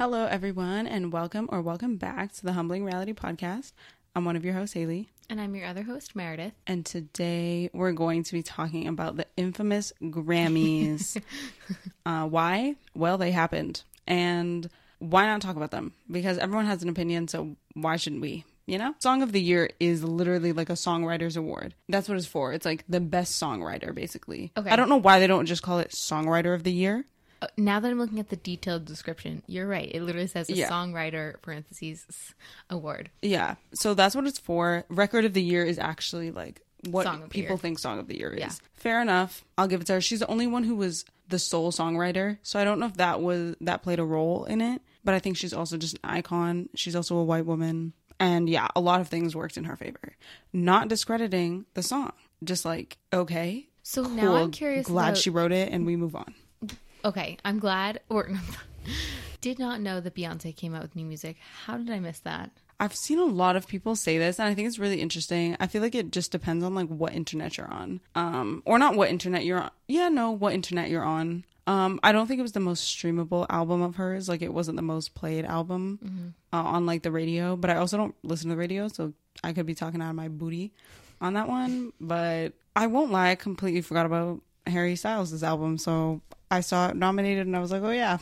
Hello, everyone, and welcome or welcome back to the Humbling Reality Podcast. I'm one of your hosts, Haley, And I'm your other host, Meredith. and today we're going to be talking about the infamous Grammys. uh, why? Well, they happened. And why not talk about them? Because everyone has an opinion, so why shouldn't we? You know? Song of the Year is literally like a songwriter's award. That's what it's for. It's like the best songwriter, basically. Okay. I don't know why they don't just call it Songwriter of the Year. Uh, now that I'm looking at the detailed description, you're right. It literally says a Yeah. songwriter parentheses award. Yeah. So that's what it's for. Record of the year is actually like what people think song of the year is. Yeah. Fair enough. I'll give it to her. She's the only one who was the sole songwriter. So I don't know if that was that played a role in it, but I think she's also just an icon. She's also a white woman. And yeah, a lot of things worked in her favor. Not discrediting the song. Just like, okay. So now I'm curious Glad about- she wrote it and we move on. Okay, I'm glad or did not know that Beyonce came out with new music. How did I miss that? I've seen a lot of people say this, and I think it's really interesting. I feel like it just depends on like what internet you're on, um, or not what internet you're on. Yeah, no, what internet you're on. Um, I don't think it was the most streamable album of hers. Like it wasn't the most played album uh, on like the radio. But I also don't listen to the radio, so I could be talking out of my booty on that one. But I won't lie, I completely forgot about Harry Styles' album. So I saw it nominated, and I was like, oh yeah,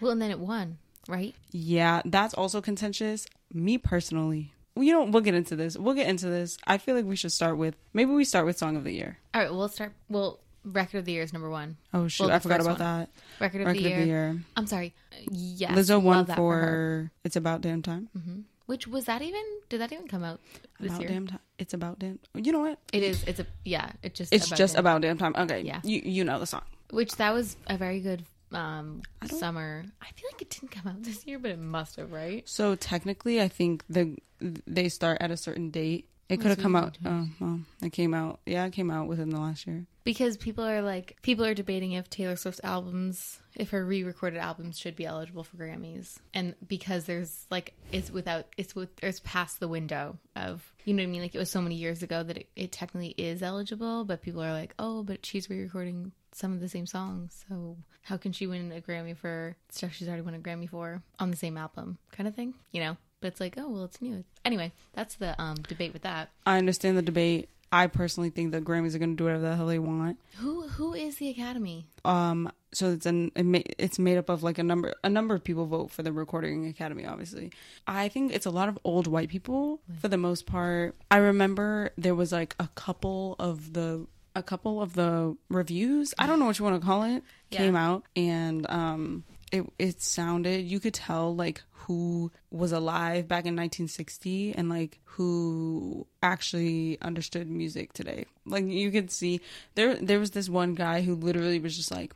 Well, and then it won, right? Yeah, that's also contentious. Me personally, well, you know, we'll get into this. We'll get into this. I feel like we should start with maybe we start with song of the year. All right, well, start. Well, record of the year is number one. Oh shoot, Well, I forgot about one. that. Record of, Record the, of year. the year. I'm sorry. Yes, Lizzo won that for, "It's About Damn Time." Mm-hmm. Which was that even? Did that even come out this About year? damn time. It's about damn. You know what? It is. It's a yeah. It just. It's about just damn- about damn time. Okay. Yeah. You you know the song. Which that was a very good um don't- summer. I feel like it didn't come out this year, but it must have, right? So technically, I think the they start at a certain date. It could have come out. Oh well, it came out. Yeah, it came out within the last year. Because people are like people are debating if Taylor Swift's albums, if her re-recorded albums should be eligible for Grammys. And because there's like it's without it's with it's past the window of you know what I mean? Like it was so many years ago that it, it technically is eligible, but people are like, "Oh, but she's re-recording some of the same songs. So how can she win a Grammy for stuff she's already won a Grammy for on the same album?" kind of thing, you know? But it's like, "Oh, well, it's new." Anyway, that's the um debate with that. I understand the debate. I personally think the Grammys are going to do whatever the hell they want. Who who is the Academy? um so it's an it's made up of like a number a number of people vote for the recording academy obviously i think it's a lot of old white people for the most part i remember there was like a couple of the a couple of the reviews i don't know what you want to call it Yeah. came out and um it it sounded you could tell like who was alive back in 1960 and like who actually understood music today like you could see there there was this one guy who literally was just like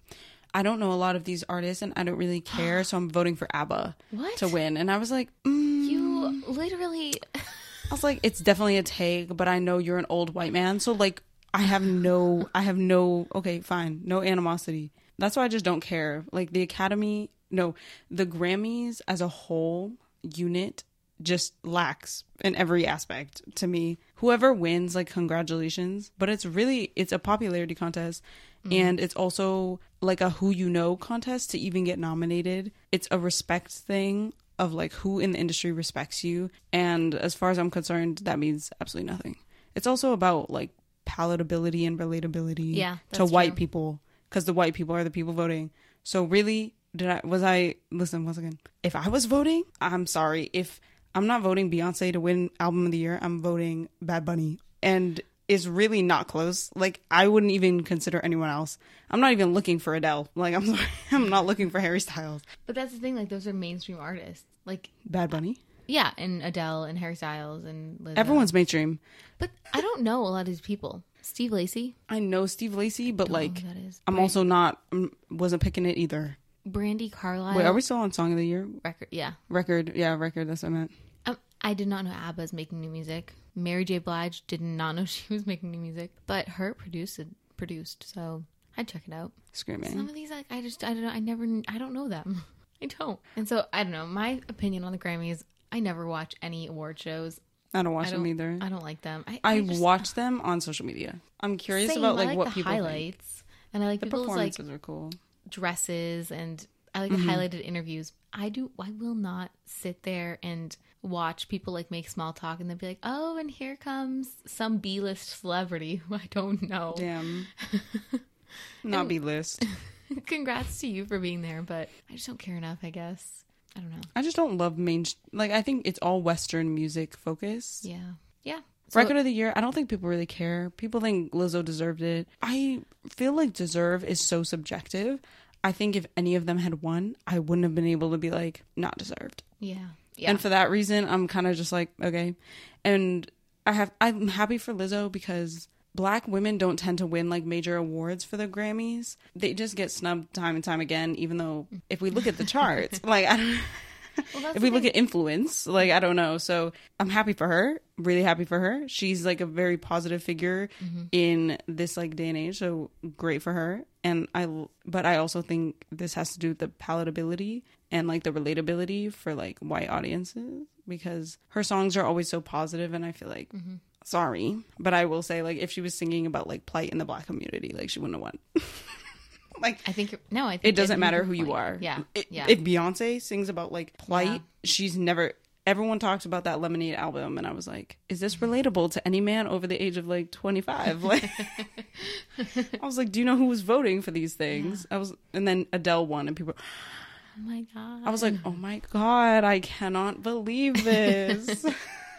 I don't know a lot of these artists and I don't really care so I'm voting for ABBA What? to win and I was like mm. You literally I was like it's definitely a take but I know you're an old white man so like I have no I have no okay fine. No animosity. That's why I just don't care. Like the academy no the Grammys as a whole unit just lacks in every aspect to me. Whoever wins like congratulations. But it's really it's a popularity contest. Mm-hmm. And it's also like a who you know contest to even get nominated. It's a respect thing of like who in the industry respects you. And as far as i'm concerned that means absolutely nothing. It's also about like palatability and relatability Yeah, to white true. people because the white people are the people voting. So really did i was i listen once again if i was voting i'm sorry. If i'm not voting beyonce to win album of the year i'm voting bad bunny. And it's really not close. Like i wouldn't even consider anyone else. I'm not even looking for adele. Like i'm sorry i'm not looking for harry styles. But that's the thing, like those are mainstream artists. Like bad bunny yeah, and Adele and Harry Styles and Lizzo. everyone's mainstream But I don't know a lot of these people. Steve Lacy, i know steve lacy but like who that is. i'm also not mm, wasn't picking it either Brandi Carlile. wait are we still on song of the year record? Yeah, record yeah record that's what i meant um, I did not know ABBA's making new music. Mary J. Blige did not know she was making new music, but her produced produced. So I'd check it out. screaming Some of these, like, I just, I don't know. I never, I don't know them. I don't. And so I don't know. My opinion on the Grammys. I never watch any award shows. I don't watch I them don't either. I don't like them. I, I just- watch them on social media. I'm curious Same, about I like, what the people think. highlights, and I like The people's like performances are cool. dresses, and I like Mm-hmm. the highlighted interviews. I do. I will not sit there and watch people like make small talk and then be like, "Oh, and here comes some B-list celebrity who I don't know." Damn. Not B list. Congrats to you for being there, but I just don't care enough. I guess I don't know. I just don't love main. Like I think it's all Western music focus. Yeah, yeah. So- Record of the year. I don't think people really care. People think Lizzo deserved it. I feel like deserve is so subjective. I think if any of them had won, I wouldn't have been able to be like not deserved. yeah, yeah. And for that reason, I'm kind of just like okay. And I have I'm happy for Lizzo because black women don't tend to win like major awards for the Grammys. They just get snubbed time and time again. Even though if we look at the charts, like I don't. Well, if we look at influence, like I don't know. So I'm happy for her. Really happy for her. She's like a very positive figure Mm-hmm. in this like day and age. So great for her. And I, but I also think this has to do with the palatability and like the relatability for like white audiences because her songs are always so positive, and I feel like. Mm-hmm. Sorry, but I will say, like, if she was singing about like plight in the black community, like, she wouldn't have won. like, I think no. I think it doesn't matter who you are. Yeah, It- yeah. If Beyonce sings about like plight, Yeah. she's never. Everyone talks about that Lemonade album, and I was like, "Is this relatable to any man over the age of like 25?" Like, I was like, "Do you know who was voting for these things?" I was, and then Adele won, and people. oh my god. I was like, "Oh my god, I cannot believe this."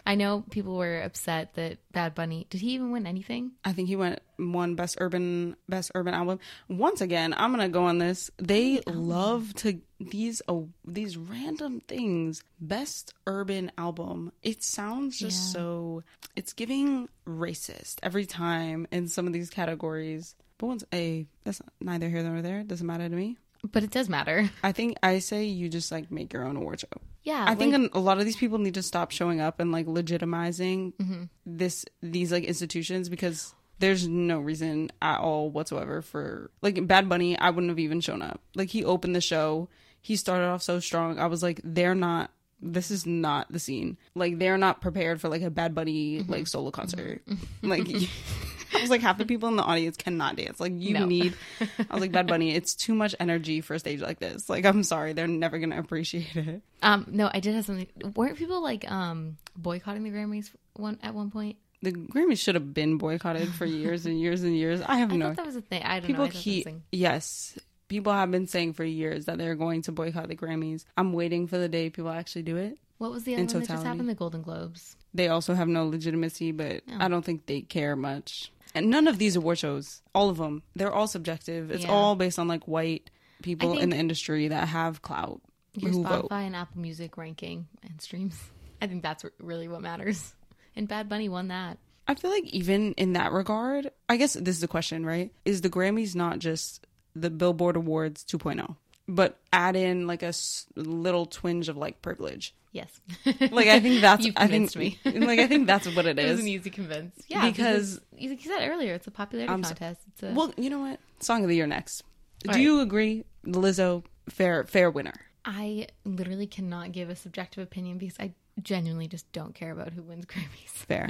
I know people were upset that Bad Bunny did he even win anything? I think he went one best urban best urban album. Once again, I'm gonna go on this. They love to these oh, these random things. Best urban album. It sounds just Yeah. so. It's giving racist every time in some of these categories. But once a that's neither here nor there. Doesn't matter to me. But it does matter. I think I say you just like make your own award show. Yeah, I think a lot of these people need to stop showing up and like legitimizing Mm-hmm. this these like institutions because there's no reason at all whatsoever for like Bad Bunny. I wouldn't have even shown up. Like he opened the show, he started off so strong. I was like, they're not. This is not the scene. Like they're not prepared for like a Bad Bunny Mm-hmm. like solo concert. Like. I was like, half the people in the audience cannot dance. Like, you No. need. I was like, Bad Bunny, it's too much energy for a stage like this. Like, I'm sorry, they're never gonna appreciate it. um no, I did have something. Weren't people like um boycotting the Grammys one at one point? The Grammys should have been boycotted for years and years and years. I have I no. thought that was a thing. I don't People know. I thought that was a keep yes. People have been saying for years that they're going to boycott the Grammys. I'm waiting for the day people actually do it. What was the other one that just happened? The Golden Globes. They also have no legitimacy, but Oh. I don't think they care much. And none of these award shows, all of them, they're all subjective. It's Yeah. all based on like white people in the industry that have clout Your Spotify vote. and Apple Music ranking and streams. I think that's really what matters. And Bad Bunny won that. I feel like even in that regard, I guess this is the question, right? Is the Grammys not just the Billboard Awards 2.0, but add in like a s- little twinge of like privilege? Yes. Like I think that's You've I think convinced like I think that's what it It was is. an easy convince. Yeah, Because- because, like you said earlier, it's a popularity contest. It's a, Well, you know what? Song of the year next. Do right. you agree? Lizzo, fair fair winner. I literally cannot give a subjective opinion because I genuinely just don't care about who wins Grammys. Fair.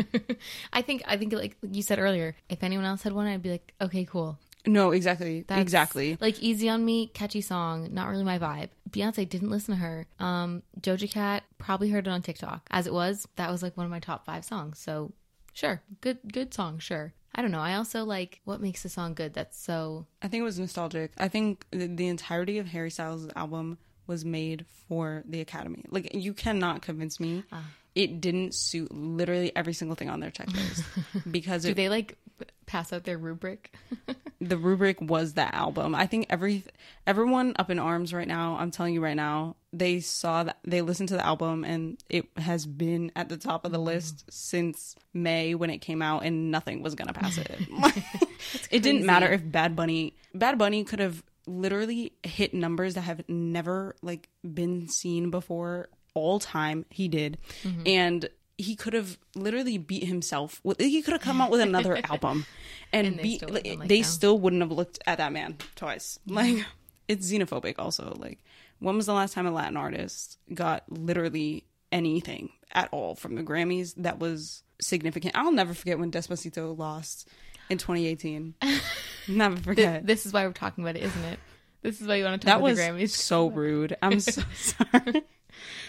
I think I think like you said earlier, if anyone else had won, I'd be like, okay, cool. No, exactly. That's, exactly. Like Easy on Me, catchy song, not really my vibe. Beyonce didn't listen to her. Um, Doja Cat probably heard it on TikTok. As it was, that was like one of my top five songs. So sure, good good song, sure. I don't know. I also like what makes a song good. That's so I think it was nostalgic. I think the, the entirety of Harry Styles' album was made for the Academy. Like you cannot convince me Ah. It didn't suit literally every single thing on their checklist because Do it, they like pass out their rubric? the rubric was that album. I think every everyone up in arms right now. I'm telling you right now, they saw that they listened to the album and it has been at the top of the mm-hmm. list since May when it came out, and nothing was gonna pass it. it didn't matter if Bad Bunny Bad Bunny could have literally hit numbers that have never like been seen before all time. He did, Mm-hmm. and. He could have literally beat himself. with He could have come out with another album, and, And they beat. still wouldn't like, they still wouldn't have looked at that man twice. Like it's xenophobic also. Like when was the last time a Latin artist got literally anything at all from the Grammys that was significant? I'll never forget when Despacito lost in 2018. never forget. this is why we're talking about it, isn't it? This is why you want to That talk was about the Grammys. so rude. I'm so sorry.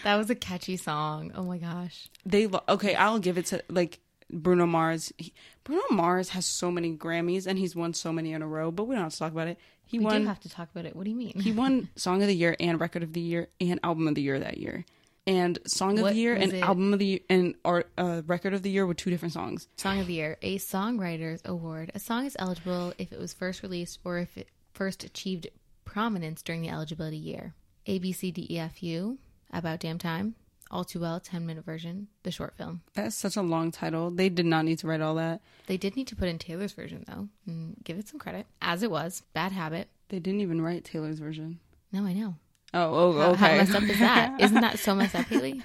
That was a catchy song. Oh my gosh. They lo- okay. I'll give it to like Bruno Mars. He, Bruno Mars has so many Grammys and he's won so many in a row. But we don't have to talk about it. He We won. do have to talk about it. What do you mean? he won Song of the Year and Record of the Year and Album of the Year that year. And Song of What the Year and it? Album of the Year and art, uh, Record of the Year were two different songs. Song of the Year, a songwriter's award. A song is eligible if it was first released or if it first achieved prominence during the eligibility year. A B C D E F U, About Damn Time, All Too Well, 10 minute version, the short film. That's such a long title. They did not need to write all that. They did need to put in Taylor's version though, and give it some credit. As it was, Bad Habit. They didn't even write Taylor's version. No, I know. Oh, oh, How- okay. How messed up is that? Isn't that so messed up, Haley?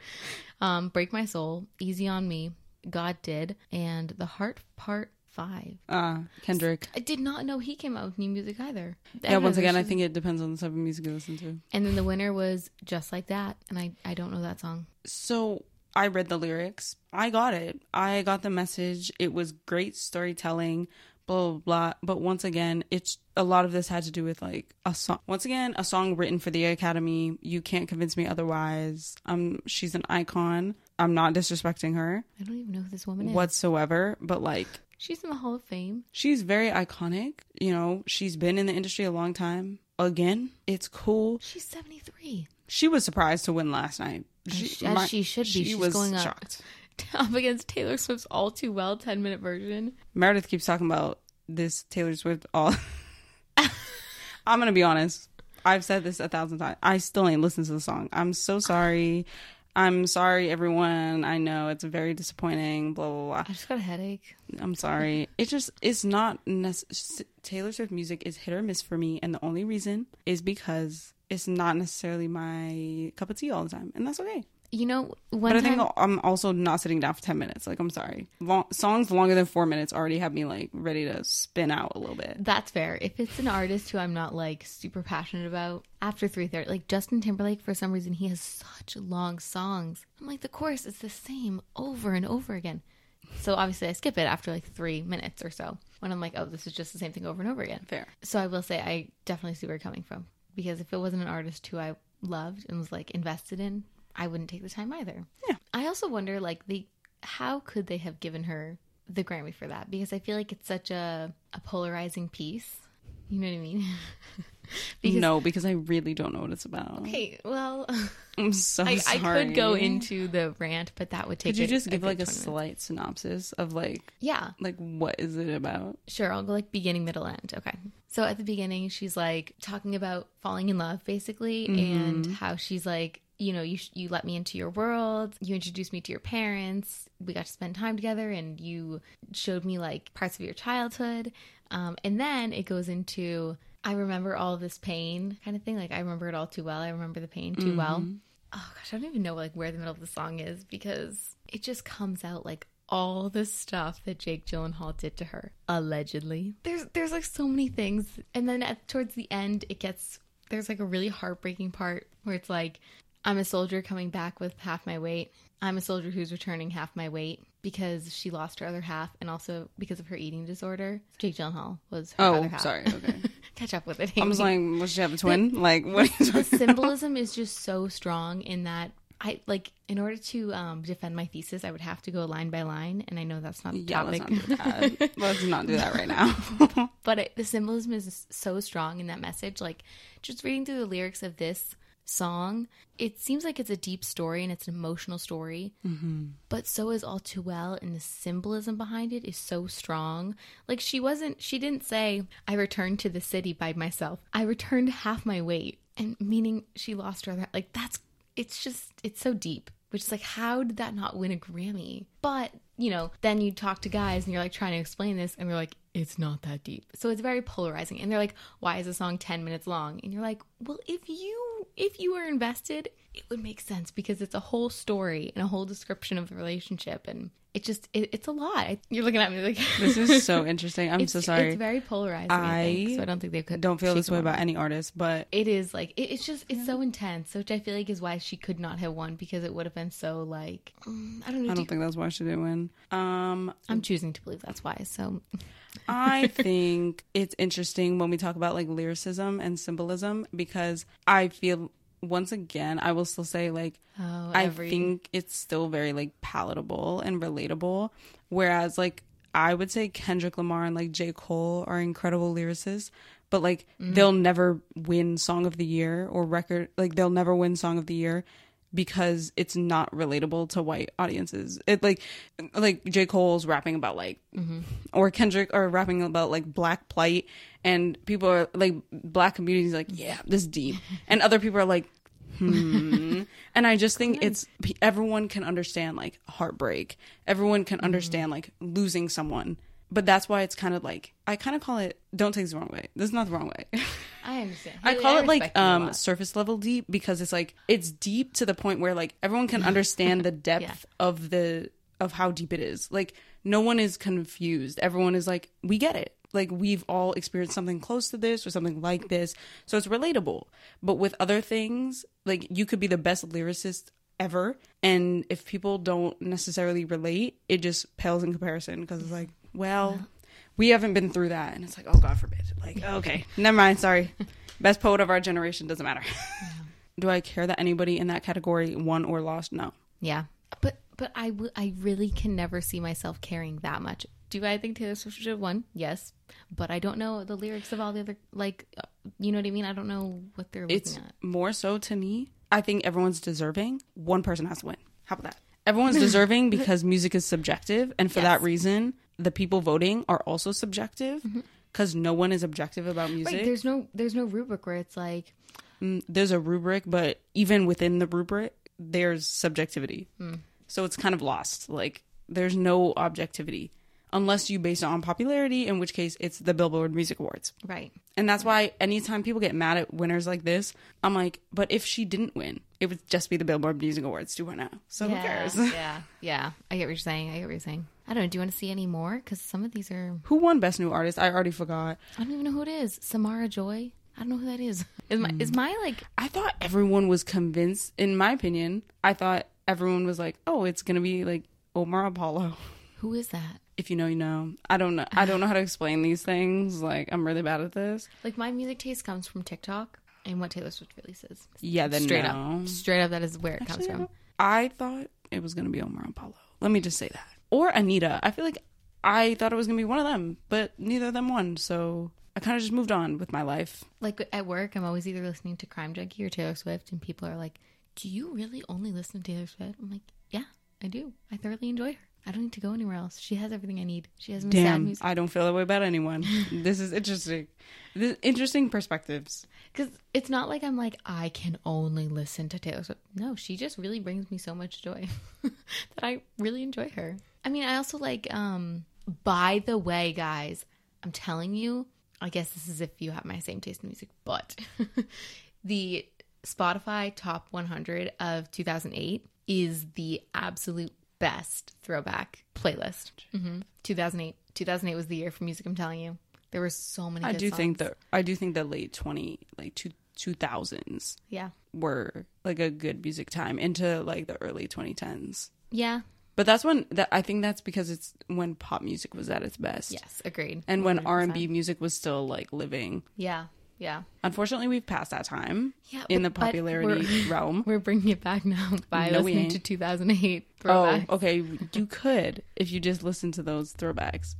um, Break My Soul, Easy on Me, God Did, and The Heart Part 5. uh, Kendrick. I did not know he came out with new music either. Yeah, once again, I think it depends on the type of music you listen to. And then the winner was Just Like That, and I, I don't know that song. So I read the lyrics. I got it. I got the message. It was great storytelling, blah, blah, blah. But once again, it's a lot of this had to do with like a song. Once again, a song written for the Academy. You can't convince me otherwise. Um, she's an icon. I'm not disrespecting her I don't even know who this woman is. whatsoever, but like She's in the Hall of Fame. she's very iconic. You know, she's been in the industry a long time. Again, it's cool. She's 73. She was surprised to win last night. As- as she should be. She She's was going up. shocked. Up against Taylor Swift's All Too Well 10 minute version. Meredith keeps talking about this Taylor Swift all. I'm gonna be honest. I've said this a thousand times. I still ain't listened to the song. I'm so sorry. I'm sorry, everyone. I know it's very disappointing. Blah blah blah. I just got a headache. I'm sorry. It just it's not necessary. Taylor Swift music is hit or miss for me, and the only reason is because it's not necessarily my cup of tea all the time, and that's okay. You know, one But I time. think I'm also not sitting down for 10 minutes. Like, I'm sorry. Long, songs longer than four minutes already have me, like, ready to spin out a little bit. That's fair. If it's an artist who I'm not like super passionate about, after three thirty, like Justin Timberlake, for some reason he has such long songs. I'm like the chorus is the same over and over again. So obviously I skip it after like three minutes or so when I'm like, oh, this is just the same thing over and over again. Fair. So I will say I definitely see where you're coming from because if it wasn't an artist who I loved and was like invested in, I wouldn't take the time either. Yeah. I also wonder like the how could they have given her the Grammy for that? Because I feel like it's such a a polarizing piece. You know what I mean? because no, because I really don't know what it's about. okay, well, I'm so I, I could go into the rant, but that would take. Could you a- just a give good like a 20 minutes. slight synopsis of like Yeah, like what is it about? Sure, I'll go like beginning, middle, end. Okay. So at the beginning, she's like talking about falling in love, basically, mm-hmm. and how she's like, you know, you sh- you let me into your world, you introduced me to your parents, we got to spend time together, and you showed me like parts of your childhood, um, and then it goes into I remember all this pain kind of thing. Like I remember it all too well. I remember the pain too well. Oh gosh, I don't even know like where the middle of the song is because it just comes out like all the stuff that Jake Gyllenhaal did to her allegedly. There's there's like so many things, and then at towards the end, it gets there's like a really heartbreaking part where it's like I'm a soldier coming back with half my weight. I'm a soldier who's returning half my weight because she lost her other half, and also because of her eating disorder. Jake Gyllenhaal was her other Oh, half. sorry. Okay. Catch up with it. I was Amy. like, was she have a twin? Like, what? the symbolism is just so strong in that I like in order to um, defend my thesis, I would have to go line by line, and I know that's not the yeah, let's topic. not do that. let's not do that right now. but it, the symbolism is so strong in that message. Like just reading through the lyrics of this song, it seems like it's a deep story and it's an emotional story. Mm-hmm. But so is all too well, and the symbolism behind it is so strong. Like she wasn't, she didn't say, "I returned to the city by myself." I returned half my weight, and meaning she lost her. other- Like that's, it's just, it's so deep. Which is like, how did that not win a Grammy? But you know, then you talk to guys and you're like trying to explain this, and they're like, it's not that deep. So it's very polarizing. And they're like, why is the song 10 minutes long? And you're like, well, if you if you were invested it would make sense because it's a whole story and a whole description of the relationship, and it just it, it's a lot. You're looking at me like This is so interesting. I'm so sorry. It's very polarizing. I, think, so I don't think they could. don't feel this way about any artist, but It is like it, it's just it's so intense, which I feel like is why she could not have won because it would have been so like mm, I don't know. I do- don't think that's why she didn't win. Um, I'm choosing to believe that's why. So I think it's interesting when we talk about like lyricism and symbolism because I feel once again I will still say like oh, I every think it's still very like palatable and relatable. Whereas like I would say Kendrick Lamar and like J. Cole are incredible lyricists, but like Mm-hmm. they'll never win Song of the Year or record like they'll never win Song of the Year because it's not relatable to white audiences. It like like J. Cole's rapping about like Mm-hmm. or Kendrick are rapping about like black plight and people are like black communities like, yeah, this is deep. And other people are like hmm. And I just think it's everyone can understand like heartbreak. Everyone can understand like losing someone. But that's why it's kind of like I kind of call it. Don't take this the wrong way. This is not the wrong way. I understand. I call it like um surface level deep because it's like it's deep to the point where like everyone can understand the depth Yeah. of the of how deep it is. Like no one is confused. Everyone is like we get it. Like we've all experienced something close to this or something like this. So it's relatable. But with other things, like you could be the best lyricist ever and if people don't necessarily relate, it just pales in comparison because it's like, well, we haven't been through that and it's like, oh god forbid. Like, okay, never mind, sorry. Best poet of our generation doesn't matter. Do I care that anybody in that category won or lost? No. Yeah, but but I w- I really can never see myself caring that much. Do I think Taylor Swift should have won? Yes, but I don't know the lyrics of all the other like, uh, you know what I mean. I don't know what they're looking It's at. more so to me. I think everyone's deserving. One person has to win. How about that? Everyone's deserving because music is subjective, and for Yes. that reason, the people voting are also subjective because no one is objective about music. Right? There's no there's no rubric where it's like Mm, there's a rubric, but even within the rubric, there's subjectivity. So it's kind of lost. Like there's no objectivity unless you base it on popularity, in which case it's the Billboard Music Awards. right. And that's why anytime people get mad at winners like this, I'm like, but if she didn't win, it would just be the Billboard Music Awards 2.0. So yeah, who cares? yeah, yeah. I get what you're saying. I get what you're saying. I don't know. Do you want to see any more? Because some of these are who won Best New Artist? I already forgot. I don't even know who it is. Samara Joy. I don't know who that is. Is my is hmm. my like I thought everyone was convinced, in my opinion, I thought everyone was like, oh, it's going to be like Omar Apollo. who is that? If you know you know i don't know i don't know how to explain these things like i'm really bad at this Like my music taste comes from TikTok and what Taylor Swift releases. yeah then Straight no. up, straight up, that is where it comes from. i thought it was gonna be omar apollo let me just say that or anitta i feel like i thought it was gonna be one of them but neither of them won so i kind of just moved on with my life Like at work, I'm always either listening to Crime Junkie or Taylor Swift, and people are like, "Do you really only listen to Taylor Swift?" I'm like, "Yeah, I do. I thoroughly enjoy her. I don't need to go anywhere else. She has everything I need. She has my sad damn music." i don't feel that way about anyone this is interesting this, interesting perspectives Because it's not like I'm like I can only listen to Taylor Swift. No, she just really brings me so much joy that I really enjoy her. I mean, I also like. um By the way, guys, I'm telling you. I guess this is if you have my same taste in music, but the Spotify Top 100 of 2008 is the absolute best throwback playlist. hmm 2008. 2008 was the year for music. I'm telling you, there were so many. i do think songs. that i do think the late 20 like two 2000s Yeah. were like a good music time into like the early 2010s Yeah. But that's when that I think that's because it's when pop music was at its best. Yes, agreed. And when 100%. R and B music was still like living. Yeah, yeah, Unfortunately, we've passed that time yeah. in the but- but popularity we're, realm. we're bringing it back now by No, listening to ain't. 2008 Oh, okay. You could if you just listen to those throwbacks.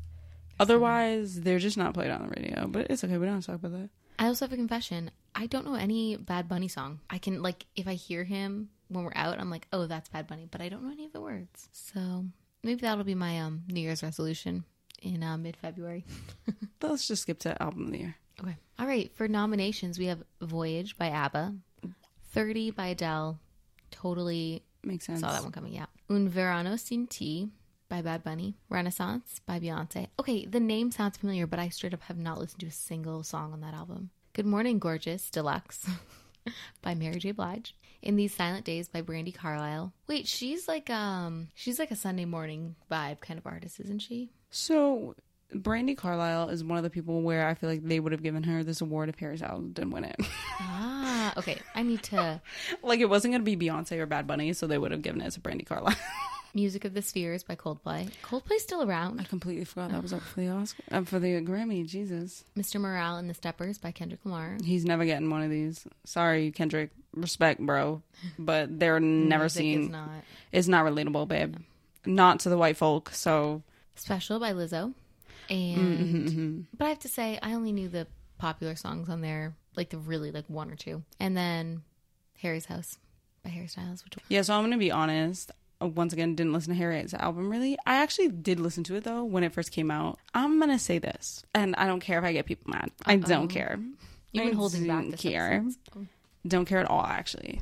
Otherwise, they're just not played on the radio. But it's okay. We don't have to talk about that. I also have a confession. I don't know any Bad Bunny song. I can like if I hear him when we're out, I'm like, oh, that's Bad Bunny, but I don't know any of the words. So maybe that'll be my um New Year's resolution in uh, mid February. Let's just skip to album of the year. Okay. All right. For nominations, we have Voyage by ABBA, 30 by Adele. Totally Makes sense. Saw that one coming, yeah. Un Verano Sin Ti by Bad Bunny. Renaissance by Beyonce. Okay, the name sounds familiar, but I straight up have not listened to a single song on that album. Good Morning Gorgeous Deluxe by Mary J. Blige. In These Silent Days by Brandi Carlile. Wait, she's like um she's like a Sunday morning vibe kind of artist, isn't she? So Brandi Carlile is one of the people where I feel like they would have given her this award if Harry Styles didn't win it. Ah, okay. I need to like it wasn't gonna be Beyonce or Bad Bunny, so they would have given it to Brandi Carlile. Music of the Spheres by Coldplay. Coldplay's still around. I completely forgot that was up for the Oscar, up for the Grammy. Jesus, Mr. Morale and the Steppers by Kendrick Lamar. he's never getting one of these. Sorry, Kendrick. Respect, bro, but they're never seen. is not. It's not relatable, babe. Not to the white folk. So Special by Lizzo. Mm, And mm-hmm, but I have to say I only knew the popular songs on there, like the really like one or two. And then Harry's House by Harry Styles, which yeah. So I'm gonna be honest. Uh, Once again, didn't listen to Harriet's album really. I actually did listen to it though when it first came out. I'm gonna say this, and I don't care if I get people mad. I don't care. you've I been holding back don't this care. episode. don't care at all actually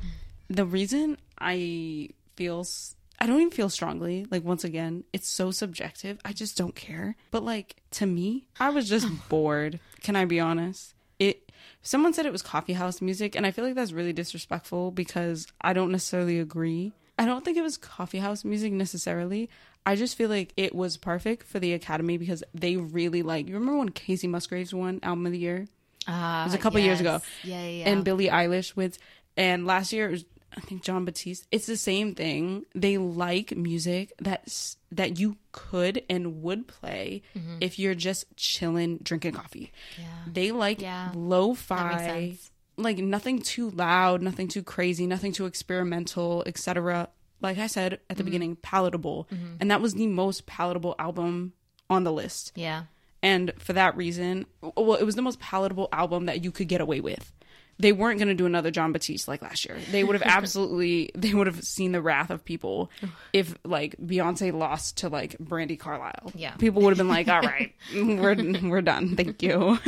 the reason i feel s- i don't even feel strongly. Like once again it's so subjective. I just don't care. But like to me i was just bored. Can i be honest? It someone said it was coffee house music and i feel like that's really disrespectful because i don't necessarily agree. I don't think it was coffee house music necessarily. I just feel like it was perfect for the academy because they really like you remember when kacey musgraves won album of the year? Ah, was a couple years ago. Yeah, yeah, yeah. and Billie Eilish with, and last year it was I think Jon Batiste. It's the same thing. They like music that's that you could and would play if you're just chilling, drinking coffee. yeah. They like yeah. lo-fi, like nothing too loud, nothing too crazy, nothing too experimental, etc. Like I said at Mm-hmm. the beginning, palatable, and that was the most palatable album on the list. Yeah. And for that reason, well, it was the most palatable album that you could get away with. They weren't going to do another Jon Batiste like last year. They would have absolutely, they would have seen the wrath of people if like Beyonce lost to like Brandi Carlile. Yeah. people would have been like, "All right, we're we're done, thank you."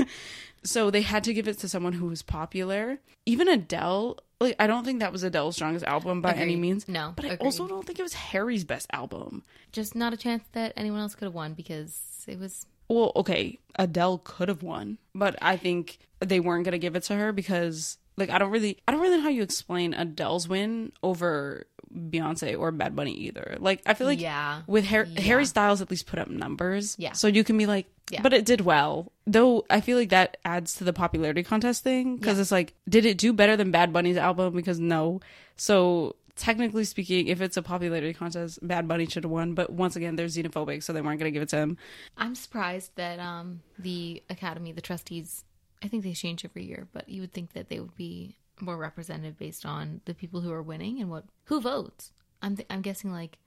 So they had to give it to someone who was popular. Even Adele, like I don't think that was Adele's strongest album by any means. No, but I agreed. also don't think it was Harry's best album. Just not a chance that anyone else could have won because it was Well, okay, Adele could have won, but I think they weren't gonna give it to her because, like, I don't really, I don't really know how you explain Adele's win over Beyonce or Bad Bunny either. Like, I feel like Yeah. with Har- Yeah. Harry Styles at least put up numbers, Yeah. So you can be like, Yeah. but it did well. Though I feel like that adds to the popularity contest thing because it's like, did it do better than Bad Bunny's album? Because no, so. Technically speaking, if it's a popularity contest, Bad Bunny should have won. But once again, they're xenophobic, so they weren't going to give it to him. I'm surprised that um the academy, the trustees, I think they change every year, but you would think that they would be more representative based on the people who are winning and what who votes. I'm th- I'm guessing like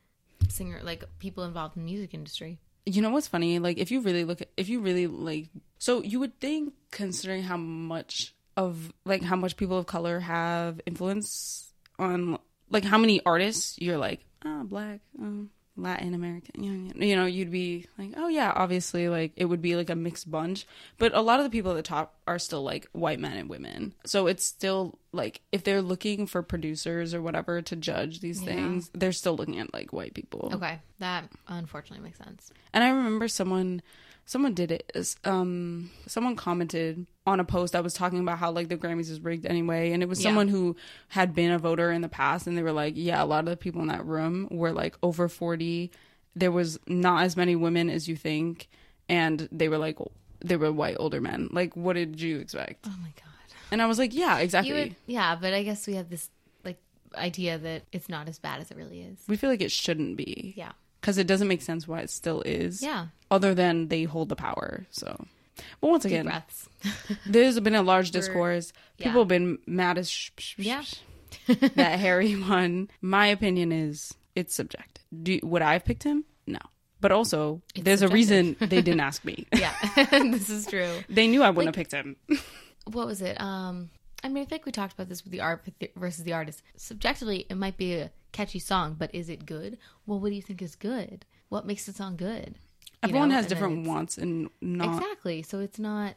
singer like people involved in the music industry. You know what's funny? Like if you really look at if you really like so you would think considering how much of like how much people of color have influence on like how many artists you're like, oh black, um, Latin American, you know, you know, you'd be like, oh yeah, obviously like it would be like a mixed bunch. But a lot of the people at the top are still like white men and women. So it's still like if they're looking for producers or whatever to judge these Yeah. things, they're still looking at like white people. Okay, that unfortunately makes sense. And I remember someone someone did it. um someone commented on a post that was talking about how like the Grammys is rigged anyway and it was Yeah. someone who had been a voter in the past and they were like yeah a lot of the people in that room were like over 40 there was not as many women as you think and they were like they were white older men like what did you expect Oh my god. and I was like yeah exactly would, yeah, but I guess we have this like idea that it's not as bad as it really is. we feel like it shouldn't be Yeah. Because it doesn't make sense why it still is Yeah. other than they hold the power so but once Deep again. There's been a large discourse. yeah. People have been mad as sh- sh- sh- Yeah. that Harry won. My opinion is it's subjective. Do, would I have picked him? No. But also, It's there's a reason they didn't ask me. yeah, this is true. They knew I wouldn't have picked him. what was it? Um, I mean, I think we talked about this with the art versus the artist. Subjectively, it might be a catchy song, but is it good? Well, what do you think is good? What makes the song good? You Everyone know, has and different wants and not. Exactly. So it's not.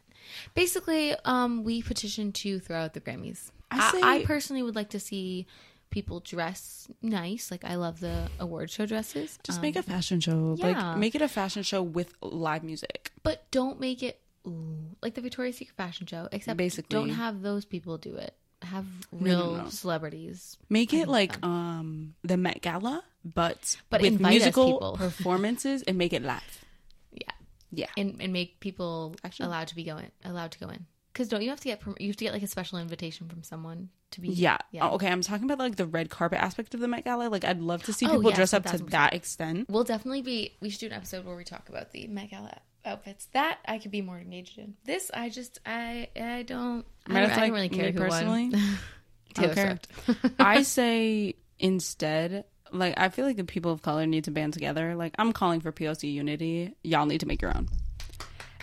Basically, um, we petitioned to throw out the Grammys. I I, say- I personally would like to see people dress nice. Like I love the award show dresses. Just Um, make a fashion show. yeah. Like, make it a fashion show with live music. but don't make it ooh, like the Victoria's Secret fashion show. Except Basically. don't have those people do it. have no, real no. celebrities. Make it like fun. um the Met Gala, but But with musical performances and make it live. Yeah. Yeah. And and make people Actually- allowed to be going allowed to go in. Because don't you have to get you have to get like a special invitation from someone to be Yeah. yeah. Oh, okay, I'm talking about like the red carpet aspect of the Met Gala. Like I'd love to see Oh, people yes, dress up to that extent. We'll definitely be. We should do an episode where we talk about the Met Gala Oh, outfits. That I could be more engaged in. This I just I I don't. I, don't, it's I don't really care me who personally. won. Taylor Okay. Swift. I say instead, like I feel like the people of color need to band together. Like I'm calling for POC unity. Y'all need to make your own.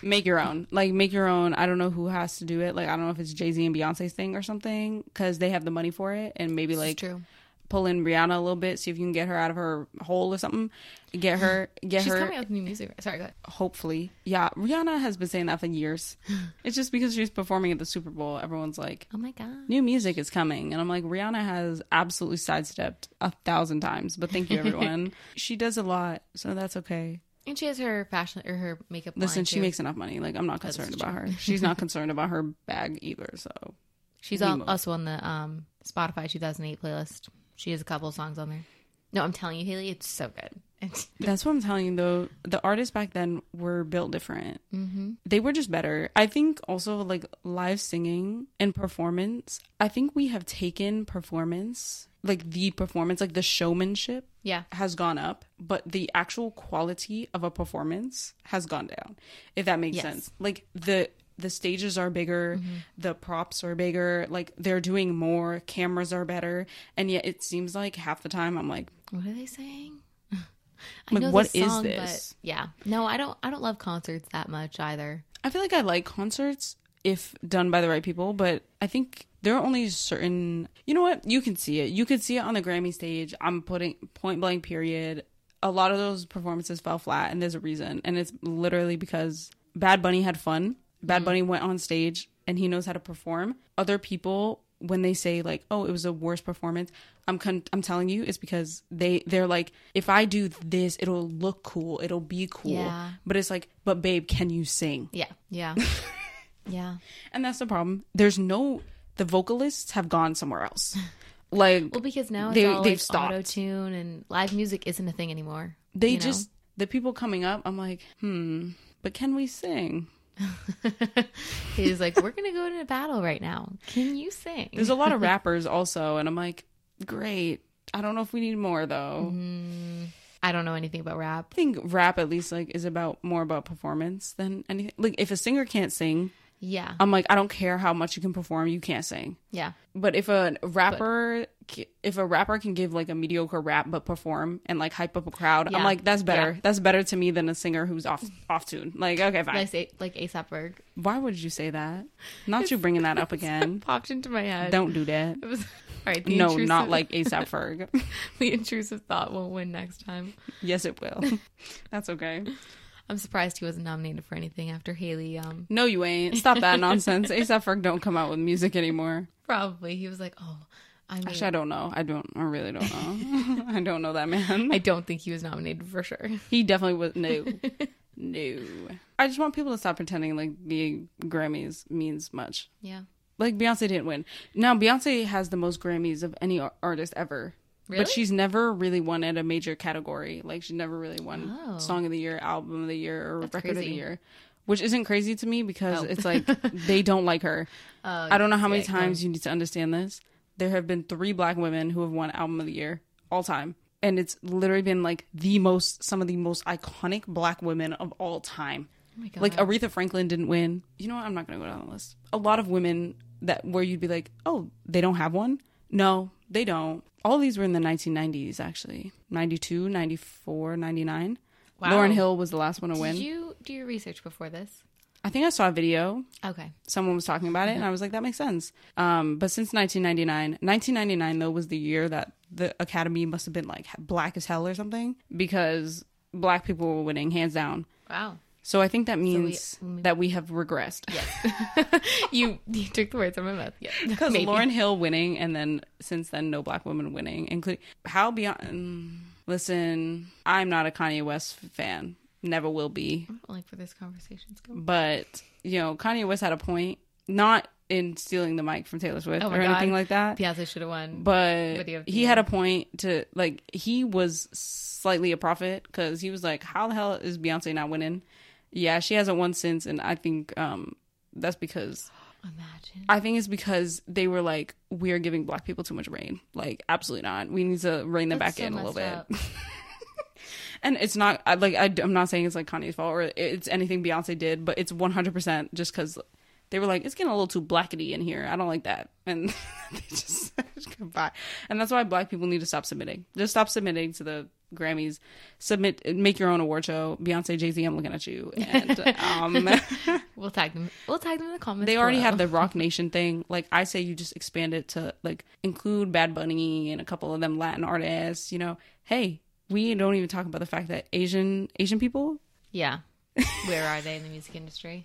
Make your own. Like make your own. I don't know who has to do it. Like I don't know if it's Jay Z and Beyonce's thing or something because they have the money for it, and maybe It's like true. Pull in Rihanna a little bit, see if you can get her out of her hole or something. Get her, get She's her. She's coming out with new music. Sorry, go ahead. hopefully, yeah. Rihanna has been saying that for years. it's just because she's performing at the Super Bowl, everyone's like, Oh my god. new music is coming and i'm like rihanna has absolutely sidestepped a thousand times but thank you everyone she does a lot so that's okay And she has her fashion or her makeup. listen she too. makes enough money like i'm not concerned about her she's not concerned about her bag either so She's also on the um Spotify 2008 playlist. She has a couple songs on there. No, I'm telling you, Haley, it's so good. It's, that's what i'm telling you though the artists back then were built different mm-hmm. they were just better i think also like live singing and performance i think we have taken performance like the performance like the showmanship Yeah. has gone up, but the actual quality of a performance has gone down. If that makes Yes. sense. Like the the stages are bigger, Mm-hmm. the props are bigger, like they're doing more, cameras are better, and yet it seems like half the time I'm like, What are they saying? I Like, know what the is this? But yeah. No, I don't. I don't love concerts that much either. I feel like I like concerts if done by the right people, but I think there are only certain. You know what? You can see it. You could see it on the Grammy stage. I'm putting point blank period. A lot of those performances fell flat, and there's a reason, and it's literally because Bad Bunny had fun. Bad Bunny went on stage and he knows how to perform. Other people, when they say like, "Oh, it was a worst performance," I'm con- I'm telling you, it's because they they're like, if I do this, it'll look cool, it'll be cool. Yeah. But it's like, but babe, can you sing? Yeah. Yeah. yeah. And that's the problem. There's no the vocalists have gone somewhere else. Like Well, because now it's They- all they've like stopped. auto tune and live music isn't a thing anymore. they you know? just the people coming up, I'm like, hmm, but can we sing? He's like, we're gonna go into a battle right now. Can you sing? There's a lot of rappers also, and I'm like, great. I don't know if we need more though. Mm-hmm. I don't know anything about rap. I think rap at least like is about more about performance than anything. Like if a singer can't sing, Yeah. I'm like, I don't care how much you can perform, you can't sing. yeah. But if a rapper, if a rapper can give like a mediocre rap but perform and like hype up a crowd, Yeah. I'm like, that's better. Yeah. That's better to me than a singer who's off off tune. Like, okay, fine. Like say like ASAP Ferg Why would you say that? Not you bringing that up again. popped into my head. Don't do that. It was all right. No, intrusive, not like ASAP Ferg. the intrusive thought won't win next time. yes, it will. That's okay. I'm surprised he wasn't nominated for anything after Haley. Um, No, you ain't. Stop that nonsense. ASAP Ferg don't come out with music anymore. probably he was like, oh, I mean, Actually, I don't know. I don't. I really don't know. I don't know that man. I don't think he was nominated for sure. He definitely was no, no. I just want people to stop pretending like the Grammys means much. Yeah. Like Beyonce didn't win. Now Beyonce has the most Grammys of any ar- artist ever, Really? but she's never really won at a major category. Like she never really won Oh. Song of the Year, Album of the Year, or That's Record of the. Year. Which isn't crazy to me because Oh. it's like they don't like her. Uh, I don't know how many yeah, times you need to understand this. There have been three black women who have won Album of the Year all time. And it's literally been like the most, some of the most iconic black women of all time. Oh my God. Like Aretha Franklin didn't win. You know what? I'm not going to go down the list. A lot of women that where you'd be like, oh, they don't have one? No, they don't. All these were in the 1990s, actually 92, 94, 99. Wow. Lauryn Hill was the last one to win. Did you do your research before this? I think I saw a video Okay. someone was talking about it and i was like that makes sense um but since 1999 1999 though was the year that the academy must have been like black as hell or something because black people were winning hands down Wow. so i think that means we- that we have regressed you you took the words out of my mouth. Yeah. because lauryn hill winning and then since then no black women winning including how beyond mm, listen i'm not a kanye west fan never will be I don't like where this conversation's going. but you know kanye west had a point not in stealing the mic from Taylor Swift Oh or my anything like that. Beyonce should have won. But Video he had a point to like he was slightly a prophet because he was like, "How the hell is Beyonce not winning?" Yeah, she hasn't won since, and I think um that's because Imagine. I think it's because they were like, "We are giving black people too much rain." Like, absolutely not. We need to rein them That's back so in a little bit. And it's not I, like I, am not saying it's like Kanye's fault or it's anything Beyonce did, but it's 100 percent just because they were like it's getting a little too blackety in here. I don't like that, and they just goodbye. And that's why black people need to stop submitting. Just stop submitting to the Grammys. Submit, make your own award show. Beyonce, Jay Z, I'm looking at you. And um, We'll tag them. We'll tag them in the comments. they already below. have the Roc Nation thing. Like I say, you just expand it to like include Bad Bunny and a couple of them Latin artists. You know, hey, we don't even talk about the fact that Asian Asian people Yeah. Where are they in the music industry?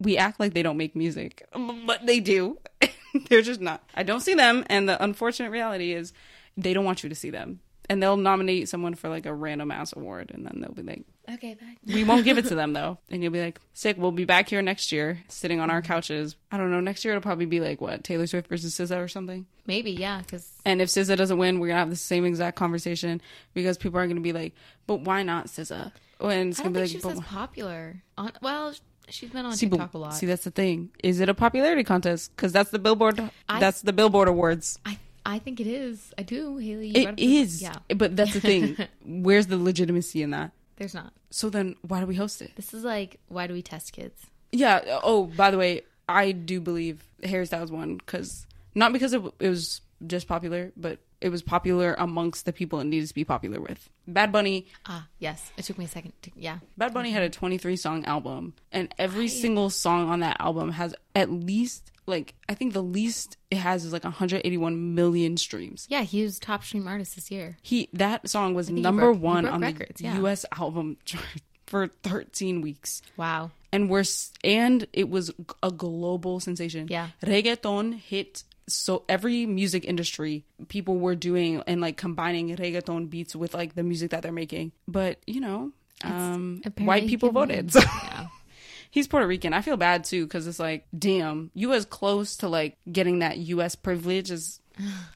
we act like they don't make music, but they do. They're just not. I don't see them, and the unfortunate reality is they don't want you to see them. And they'll nominate someone for like a random ass award, and then they'll be like, Okay, bye. "We won't give it to them though." And you'll be like, "Sick, we'll be back here next year, sitting on our mm-hmm. couches." I don't know. Next year it'll probably be like what Taylor Swift versus SZA or something. Maybe, yeah, because And if SZA doesn't win, we're gonna have the same exact conversation because people are gonna be like, "But why not SZA?" And it's I gonna don't be think like, she's "But popular. On well, she's been on See, but- TikTok a lot. See, that's the thing. Is it a popularity contest? Because that's the Billboard. I- that's the Billboard Awards. I I think it is. I do, Haley. You It brought. Yeah, But that's the thing. Where's the legitimacy in that? there's not. So then, why do we host it? This is like, why do we test kids? Yeah. Oh, by the way, I do believe Harry Styles won because not because it, it was just popular, but it was popular amongst the people it needed to be popular with. Bad Bunny. Ah, yes. It took me a second. To, yeah, Bad Bunny had a 23 song album, and every single song on that album has at least like I think the least it has is like 181 million streams. yeah. He was top stream artist this year. He that song was number broke- one on records, the yeah. U.S. album chart for 13 weeks, Wow. and we're and it was a global sensation. Yeah. reggaeton hit. So every music industry, people were doing and like combining reggaeton beats with like the music that they're making. But you know, um, white people voted. So Yeah. he's Puerto Rican. I feel bad too because it's like, damn, you as close to like getting that U.S. privilege as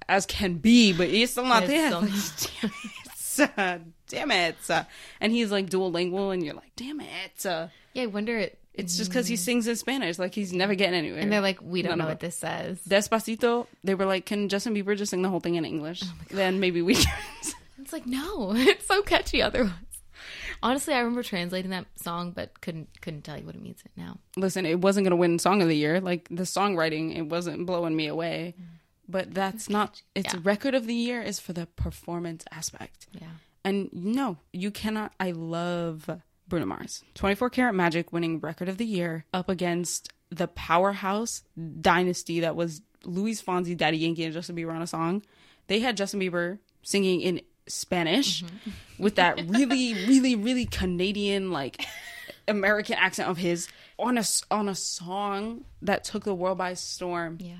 as can be, but he's still not It's there. still Like, damn it, uh, damn it. and he's like dual lingual, and you're like, damn it. Yeah. I wonder it. It's just because he mm. sings in Spanish, like he's never getting anywhere. And they're like, we don't None know what this says. Despacito, they were like, can Justin Bieber just sing the whole thing in English? Oh then maybe we can. It's like no, it's so catchy otherwise. Honestly, I remember translating that song, but couldn't couldn't tell you what it means now. Listen, it wasn't gonna win Song of the Year. Like the songwriting, it wasn't blowing me away. Mm. But that's not. It's Yeah. record of the year is for the performance aspect. Yeah. And no, you cannot. I love Bruno Mars. 24 Karat Magic winning record of the year up against the powerhouse dynasty that was Luis Fonsi, Daddy Yankee, and Justin Bieber on a song. They had Justin Bieber singing in Spanish with that really, really, really Canadian, like American accent of his on a, on a song that took the world by storm Yeah.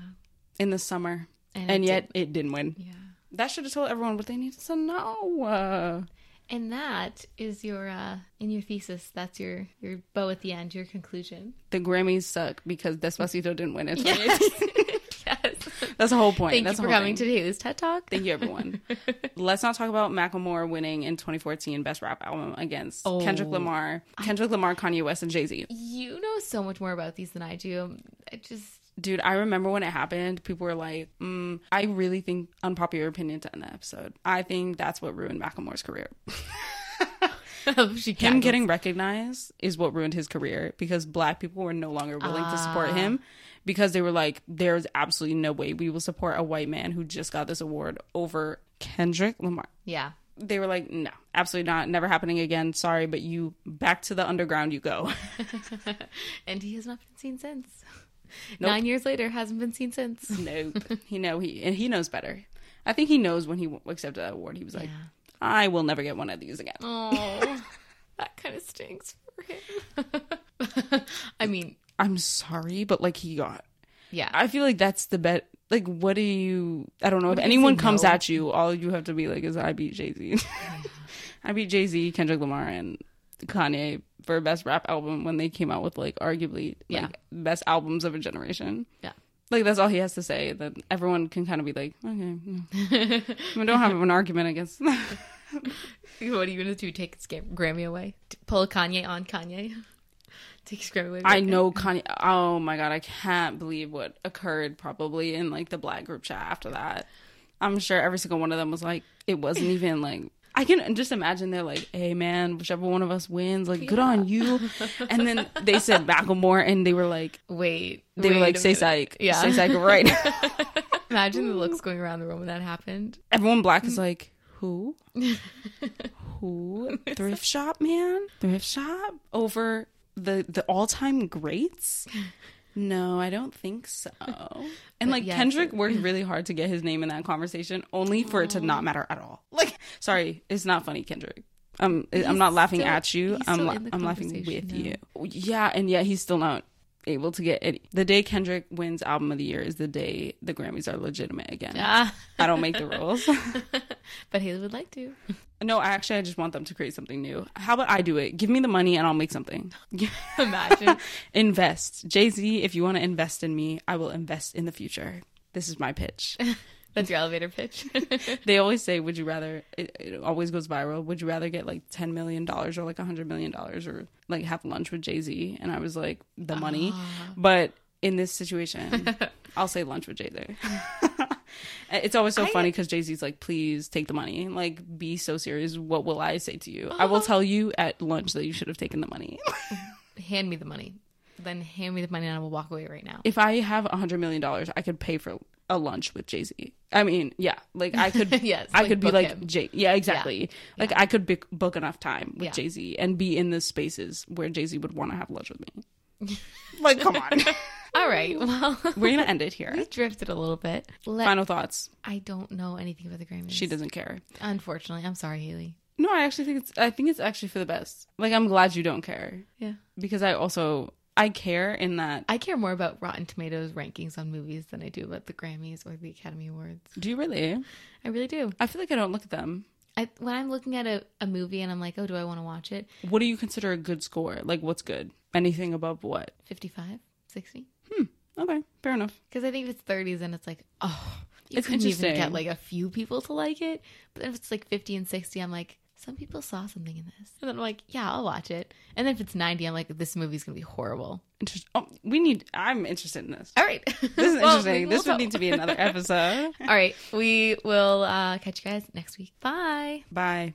in the summer. And And, it yet it didn't win. Yeah. That should have told everyone what they needed to know. Uh, And that is your uh in your thesis. That's your your bow at the end. Your conclusion. the Grammys suck because Despacito didn't win it. Yes. yes. That's the whole point. Thank That's you for coming thing. to today's TED Talk. Thank you, everyone. Let's not talk about Macklemore winning in 2014 Best Rap Album against Oh. Kendrick Lamar, Kendrick Lamar, Kanye West, and Jay Z. You know so much more about these than I do. I just Dude, I remember when it happened. People were like, mm, "I really think unpopular opinion to end the episode. I think that's what ruined Macklemore's career. she Him getting recognized is what ruined his career because black people were no longer willing to support him because they were like, there's absolutely no way we will support a white man who just got this award over Kendrick Lamar. Yeah. They were like, no, absolutely not. Never happening again. Sorry, but you back to the underground you go. and he has not been seen since. Nope. Nine years later, hasn't been seen since. nope. He know he and he knows better. I think he knows when he accepted that award. He was like, Yeah. I will never get one of these again. Oh, that kind of stinks for him. I mean, I'm sorry, but like he got yeah. I feel like that's the bet. Like, what do you? I don't know. if you say anyone comes no? at you, all you have to be like is, "I beat Jay Z." I beat Jay Z, Kendrick Lamar, and Kanye for best rap album when they came out with like arguably like Yeah. best albums of a generation. Yeah. Like that's all he has to say. That everyone can kind of be like, okay, we don't have an argument against. what are you gonna do? Take his Grammy away? Pull Kanye on Kanye? Take his Grammy away? I know Kanye. Oh my god, I can't believe what occurred probably in like the black group chat after that. I'm sure every single one of them was like, it wasn't even like. I can just imagine they're like, "Hey man, whichever one of us wins, like good on you." And then they said Macklemore, and they were like, Wait. they were like, "Say psych, Yeah. say psych right." now." Imagine the looks going around the room when that happened. Everyone black is like, "Who? Who? Thrift shop man? Thrift shop over the the all time greats?" No, I don't think so. And like yes, Kendrick it- worked really hard to get his name in that conversation, only for it to not matter at all. Like, sorry, it's not funny, Kendrick. Um, I'm He's not laughing still- at you. I'm la- I'm laughing with you. Yeah, and yet he's still not able to get it. The day Kendrick wins album of the year is the day the Grammys are legitimate again. Ah. I don't make the rules. but Haley would like to. no, actually, I just want them to create something new. How about I do it? Give me the money and I'll make something. Imagine. invest, Jay Z. If you want to invest in me, I will invest in the future. This is my pitch. That's your elevator pitch. they always say, "Would you rather?" It, it always goes viral. Would you rather get like ten million dollars or like a hundred million dollars or like have lunch with Jay Z? And I was like, the money. Ah. But in this situation, I'll say lunch with Jay Z. it's always so I- funny because Jay Z's like, "Please take the money. Like, be so serious. What will I say to you? I will ah. tell you at lunch that you should have taken the money." hand me the money. Then hand me the money and I will walk away right now. if I have a hundred million dollars, I could pay for a lunch with Jay Z. I mean, yeah, like I could, Yes, I like, could be like him. Jay. Yeah, exactly. Like I could book, book enough time with Yeah. Jay Z and be in the spaces where Jay Z would want to have lunch with me. like, come on, All right. Well, we're gonna end it here. we drifted a little bit. Let, Final thoughts. I don't know anything about the Grammys. She doesn't care. Unfortunately, I'm sorry, Haley. No, I actually think it's. I think it's actually for the best. Like, I'm glad you don't care Yeah. because I also I care in that. I care more about Rotten Tomatoes rankings on movies than I do about the Grammys or the Academy Awards. Do you really? I really do. I feel like I don't look at them. I, when I'm looking at a, a movie and I'm like, oh, do I want to watch it? What do you consider a good score? Like, what's good? Anything above what? 55, 60? Hmm. Okay, fair enough. Because I think if it's 30s, then it's like, oh, you It's couldn't even get like a few people to like it. But if it's like 50 and 60, I'm like, some people saw something in this. And then I'm like, yeah, I'll watch it. And then if it's 90, I'm like, this movie's going to be horrible. Interest- oh, we need. I'm interested in this. All right. This is Well, interesting. we'll this would need to be another episode. All right. We will uh, catch you guys next week. Bye. Bye.